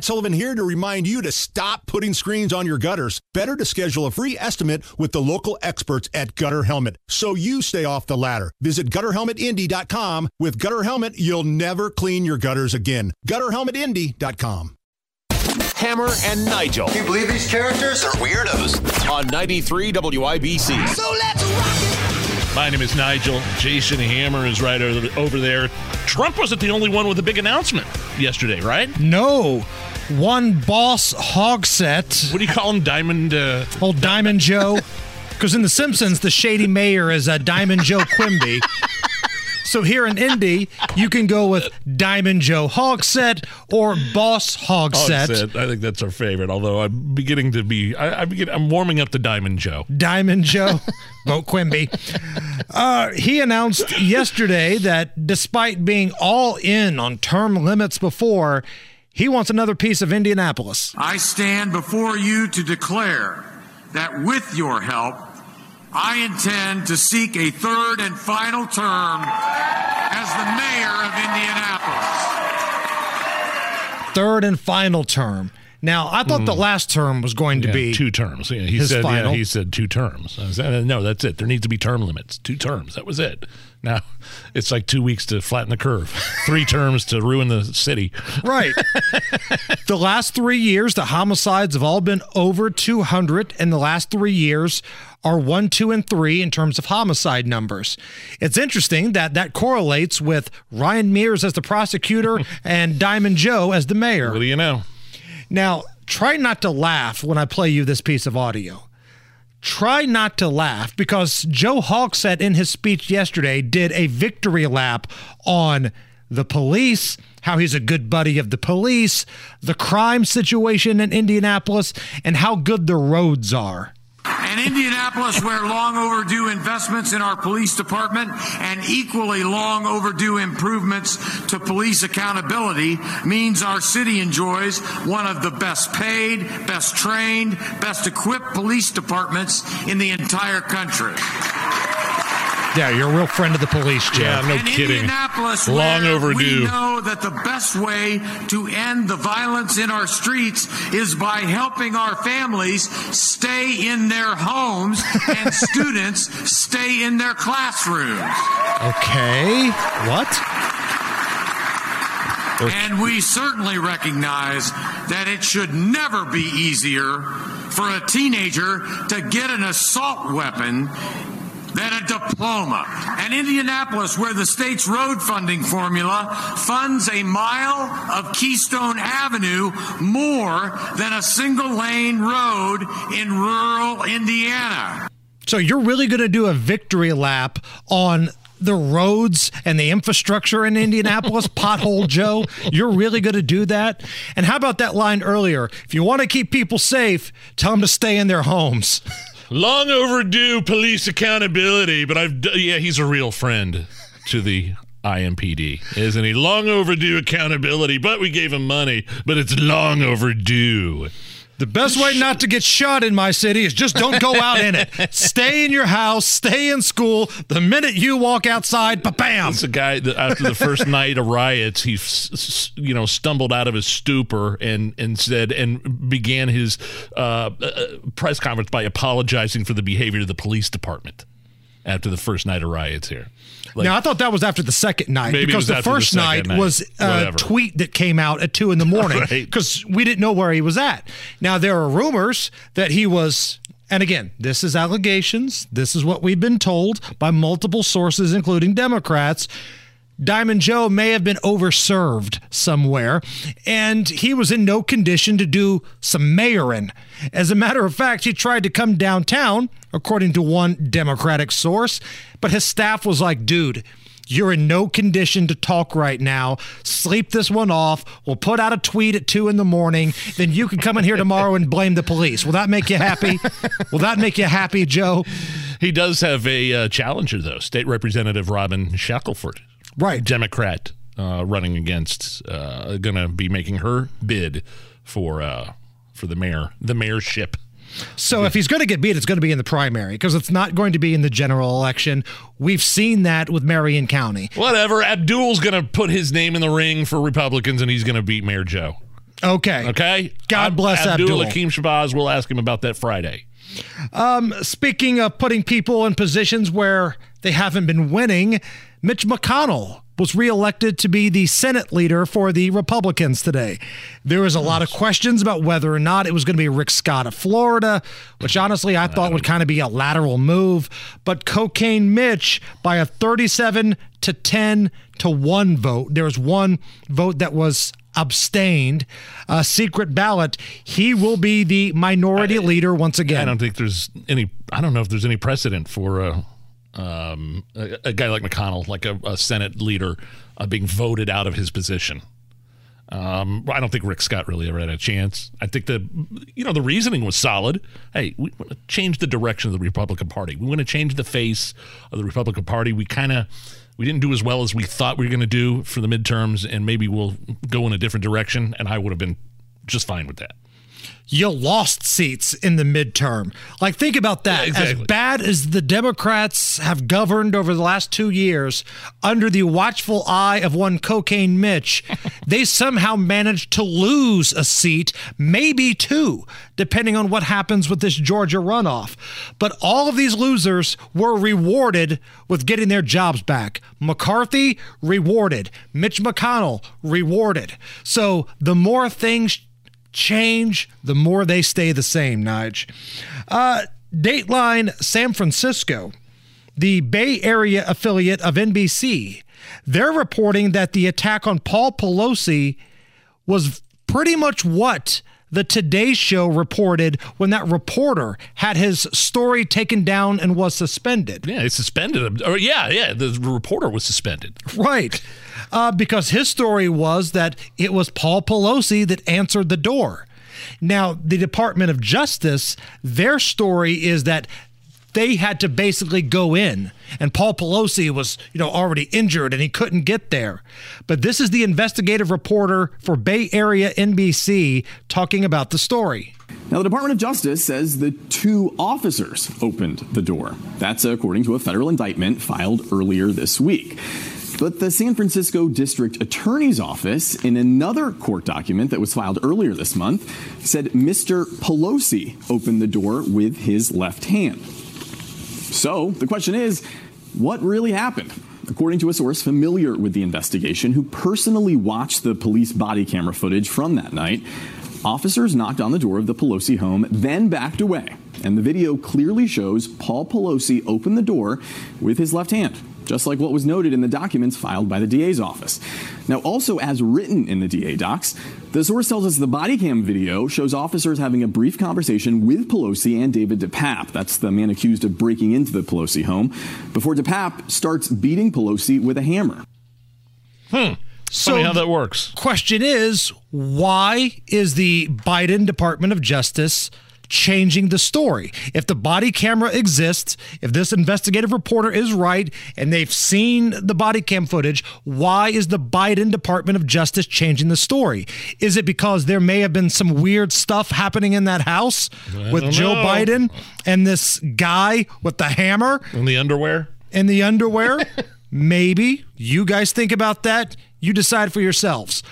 Matt Sullivan here to remind you to stop putting screens on your gutters. Better to schedule a free estimate with the local experts at Gutter Helmet so you stay off the ladder. Visit gutterhelmetindy.com. With Gutter Helmet, you'll never clean your gutters again. Gutterhelmetindy.com. Hammer and Nigel. Can you believe these characters are weirdos? On 93 WIBC. So let's rock it! My name is Nigel. Jason Hammer is right over there. Trump wasn't the only one with a big announcement yesterday, right? No. One boss Hogsett. What do you call him? Diamond. Uh... Old Diamond Joe. Because in The Simpsons, the shady mayor is a uh, Diamond Joe Quimby. So here in Indy, you can go with Diamond Joe Hogsett or Boss Hogsett. Hogsett. I think that's our favorite. Although I'm beginning to be, I, I begin, I'm warming up to Diamond Joe. Diamond Joe, vote Quimby. Uh, he announced yesterday that despite being all in on term limits before, he wants another piece of Indianapolis. I stand before you to declare that with your help I intend to seek a third and final term as the mayor of Indianapolis. Third and final term. Now, I thought mm. the last term was going to yeah, be two terms. Yeah, he said final. Yeah, he said two terms. Said, no, that's it. There needs to be term limits. Two terms. That was it. Now, it's like two weeks to flatten the curve. Three terms to ruin the city. Right. the last three years, the homicides have all been over 200. In the last three years, are one, two, and three in terms of homicide numbers. It's interesting that that correlates with Ryan Mears as the prosecutor and Diamond Joe as the mayor. What do you know? Now, try not to laugh when I play you this piece of audio. Try not to laugh because Joe Hogsett in his speech yesterday did a victory lap on the police, how he's a good buddy of the police, the crime situation in Indianapolis, and how good the roads are. And Indianapolis, where long overdue investments in our police department and equally long overdue improvements to police accountability means our city enjoys one of the best paid, best trained, best equipped police departments in the entire country. Yeah, you're a real friend of the police, Joe. Yeah, no and kidding. Indianapolis, Long overdue. We know that the best way to end the violence in our streets is by helping our families stay in their homes and students stay in their classrooms. Okay. What? And we certainly recognize that it should never be easier for a teenager to get an assault weapon than a diploma. And Indianapolis, where the state's road funding formula funds a mile of Keystone Avenue more than a single lane road in rural Indiana. So you're really going to do a victory lap on the roads and the infrastructure in Indianapolis, pothole Joe. You're really going to do that? And how about that line earlier? If you want to keep people safe, tell them to stay in their homes. Long overdue police accountability, but I've yeah, he's a real friend to the IMPD, isn't he? Long overdue accountability, but we gave him money, but it's long overdue. The best way not to get shot in my city is just don't go out in it. Stay in your house, stay in school. The minute you walk outside, ba bam. It's a guy that after the first night of riots, he you know stumbled out of his stupor and and said and began his uh, uh, press conference by apologizing for the behavior of the police department after the first night of riots here. Like, now I thought that was after the second night because the first the night, night, was a tweet that came out at two in the morning because right. we didn't know where he was at. Now there are rumors that he was. And again, this is allegations. This is what we've been told by multiple sources, including Democrats. Diamond Joe may have been overserved somewhere, and he was in no condition to do some mayoring. As a matter of fact, he tried to come downtown, according to one Democratic source, but his staff was like, dude, you're in no condition to talk right now. Sleep this one off. We'll put out a tweet at two in the morning. Then you can come in here tomorrow and blame the police. Will that make you happy? Will that make you happy, Joe? He does have a uh, challenger, though. State Representative Robin Shackleford right, Democrat uh, running against, uh, going to be making her bid for uh, for the mayor, the mayorship. So if he's going to get beat, it's going to be in the primary because it's not going to be in the general election. We've seen that with Marion County. Whatever. Abdul's going to put his name in the ring for Republicans, and he's going to beat Mayor Joe. Okay. Okay. God bless Abdul Abdul. Hakim Shabazz. We'll ask him about that Friday. Um, speaking of putting people in positions where they haven't been winning, Mitch McConnell was reelected to be the Senate leader for the Republicans today. There was a lot of questions about whether or not it was going to be Rick Scott of Florida, which honestly I thought would kind of be a lateral move. But Cocaine Mitch, by a 37 to 10 to 1 vote, there was one vote that was abstained, a secret ballot, he will be the minority leader once again. I don't think there's any. I don't know if there's any precedent for a, um, a, a guy like McConnell, like a, a Senate leader, uh, being voted out of his position. Um, I don't think Rick Scott really ever had a chance. I think the, you know, the reasoning was solid. Hey, we want to change the direction of the Republican Party. We want to change the face of the Republican Party. We kind of, we didn't do as well as we thought we were going to do for the midterms, and maybe we'll go in a different direction. And I would have been just fine with that. You lost seats in the midterm. Like, think about that. Yeah, exactly. As bad as the Democrats have governed over the last two years, under the watchful eye of one cocaine Mitch, they somehow managed to lose a seat, maybe two, depending on what happens with this Georgia runoff. But all of these losers were rewarded with getting their jobs back. McCarthy, rewarded. Mitch McConnell, rewarded. So the more things change, the more they stay the same, Nige. Uh, Dateline San Francisco, the Bay Area affiliate of NBC, they're reporting that the attack on Paul Pelosi was pretty much what the Today Show reported when that reporter had his story taken down and was suspended. Yeah, they suspended him. Or yeah, yeah, the reporter was suspended. Right. Uh, because his story was that it was Paul Pelosi that answered the door. Now, the Department of Justice, their story is that they had to basically go in and Paul Pelosi was, you know, already injured and he couldn't get there. But this is the investigative reporter for Bay Area NBC talking about the story. Now, the Department of Justice says the two officers opened the door. That's according to a federal indictment filed earlier this week. But the San Francisco District Attorney's Office, in another court document that was filed earlier this month, said Mr. Pelosi opened the door with his left hand. So the question is what really happened? According to a source familiar with the investigation who personally watched the police body camera footage from that night, officers knocked on the door of the Pelosi home, then backed away. And the video clearly shows Paul Pelosi open the door with his left hand, just like what was noted in the documents filed by the DA's office. Now, also as written in the DA docs, the source tells us the body cam video shows officers having a brief conversation with Pelosi and David DePape. That's the man accused of breaking into the Pelosi home, before DePape starts beating Pelosi with a hammer. Hmm. So Funny how that works. Question is, why is the Biden Department of Justice changing the story? If the body camera exists, if this investigative reporter is right, and they've seen the body cam footage, why is the Biden Department of Justice changing the story? Is it because there may have been some weird stuff happening in that house with Joe know. Biden and this guy with the hammer? In the underwear. in the underwear? Maybe. You guys think about that. You decide for yourselves.